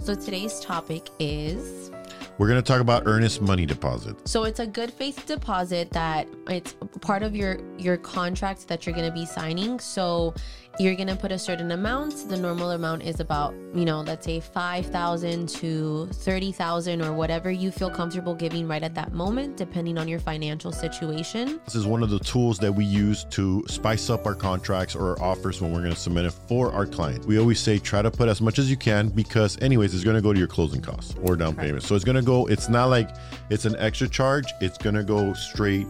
So today's topic is We're going to talk about earnest money deposit. so it's a good faith deposit that it's part of your your contract that you're going to be signing. So you're going to put a certain amount. The normal amount is about, you know, let's say 5,000 to 30,000 or whatever you feel comfortable giving right at that moment depending on your financial situation. This is one of the tools that we use to spice up our contracts or our offers when we're going to submit it for our client. We always say try to put as much as you can because, anyways, it's going to go to your closing costs or down payment. So it's going to go, it's not like it's an extra charge, it's going to go straight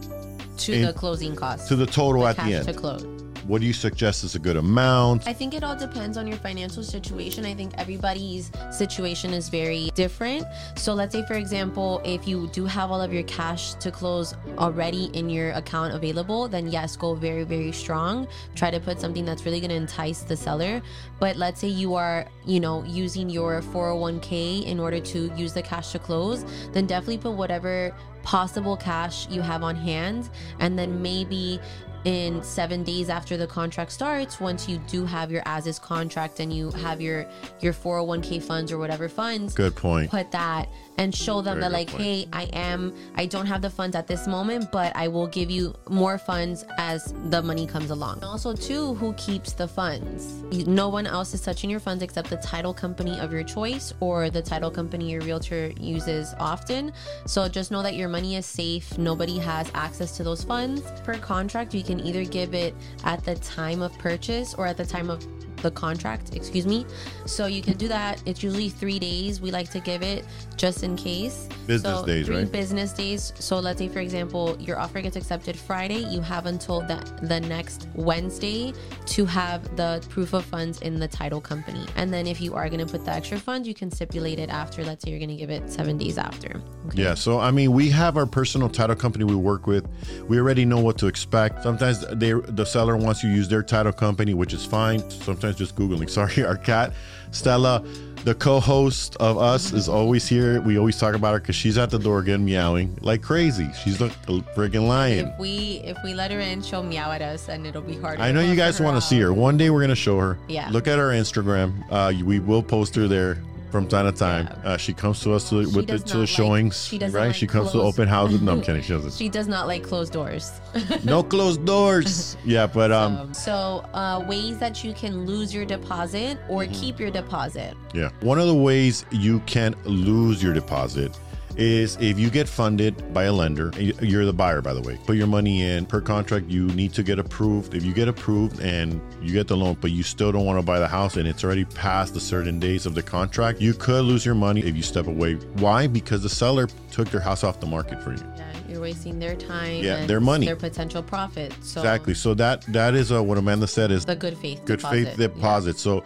To In- the closing cost. to the total at the end. to close. What do you suggest is a good amount? I think it all depends on your financial situation. I think everybody's situation is very different. So, let's say, for example, if you do have all of your cash to close already in your account available, then yes, go very, very strong. Try to put something that's really going to entice the seller. But let's say you are, you know, using your 401k in order to use the cash to close, then definitely put whatever possible cash you have on hand and then maybe in seven days after the contract starts once you do have your as is contract and you have your your 401k funds or whatever funds Good point. put that and show them Very that like point. hey i am i don't have the funds at this moment but i will give you more funds as the money comes along. Also too who keeps the funds? No one else is touching your funds except the title company of your choice or the title company your realtor uses often. So just know that your money is safe. Nobody has access to those funds. Per contract you can either give it at the time of purchase or at the time of the contract, excuse me. So you can do that. It's usually three days. We like to give it just in case. Business So days, three right? Business days. So let's say, for example, your offer gets accepted Friday. You have until the, the next Wednesday to have the proof of funds in the title company. And then if you are going to put the extra funds, you can stipulate it after. Let's say you're going to give it seven days after. Okay. Yeah, so I mean, we have our personal title company we work with. We already know what to expect. Sometimes they the seller wants you to use their title company, which is fine. Sometimes just googling. Sorry, our cat Stella, the co-host of us, is always here. We always talk about her because she's at the door again meowing like crazy. She's a freaking lion. If we if we let her in, she'll meow at us, and it'll be hard. I know you guys want to see her. One day we're gonna show her. Yeah. Look at our Instagram. Uh, we will post her there from time to time. Yeah. Uh, she comes to us to, with the, to the like- showings, she right? like she comes to open houses. No, I'm kidding. She doesn't. She does not like closed doors. no closed doors. Yeah, but um, Um, so, uh, ways that you can lose your deposit or Mm-hmm. keep your deposit. yeah. One of the ways you can lose your deposit is if you get funded by a lender. You're the buyer, by the way. Put your money in per contract. You need to get approved. If you get approved and you get the loan, but you still don't want to buy the house and it's already past the certain days of the contract, you could lose your money if you step away. Why? Because the seller took their house off the market for you. Yeah, you're wasting their time. Yeah, and their money. their potential profit. So Exactly. So that that is uh, what Amanda said is the good faith. good deposit. faith deposit. So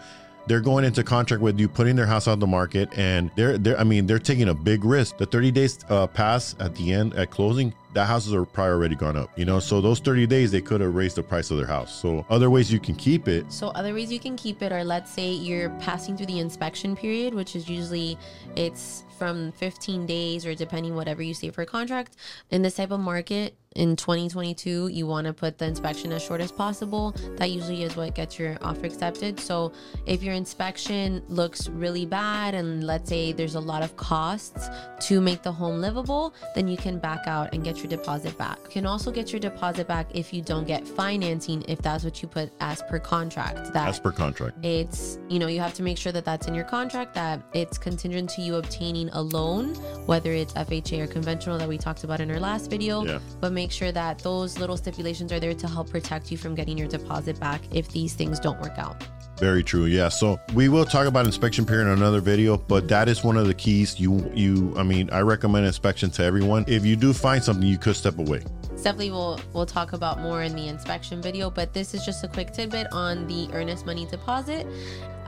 they're going into contract with you, putting their house on the market, and they're they're I mean they're taking a big risk. The 30 days uh, pass at the end at closing. That houses are probably already gone up, you know. So those 30 days they could have raised the price of their house. So other ways you can keep it. So other ways you can keep it are let's say you're passing through the inspection period, which is usually it's from 15 days or depending whatever you say for a contract. In this type of market in 2022, you want to put the inspection as short as possible. That usually is what gets your offer accepted. So if your inspection looks really bad and let's say there's a lot of costs to make the home livable, then you can back out and get your deposit back. You can also get your deposit back if you don't get financing if that's what you put as per contract. That As per contract. it's you know you have to make sure that that's in your contract that it's contingent to you obtaining a loan whether it's fha or conventional that we talked about in our last video Yeah. but make sure that those little stipulations are there to help protect you from getting your deposit back if these things don't work out Very true. Yeah. So we will talk about inspection period in another video, but that is one of the keys. You you I mean, I recommend inspection to everyone. If you do find something, you could step away. definitely we'll we'll talk about more in the inspection video but this is just a quick tidbit on the earnest money deposit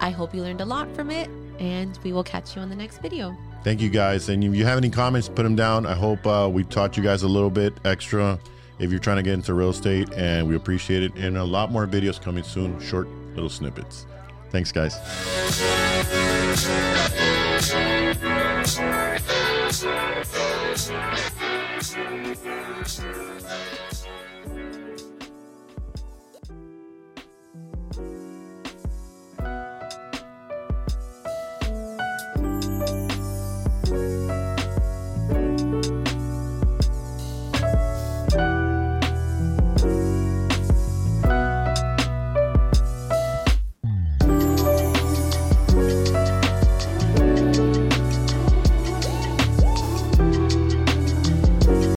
i hope you learned a lot from it and we will catch you on the next video thank you guys. And if you have any comments, put them down. I hope uh, we taught you guys a little bit extra if you're trying to get into real estate, and we appreciate it. And a lot more videos coming soon, short little snippets. Thanks, guys.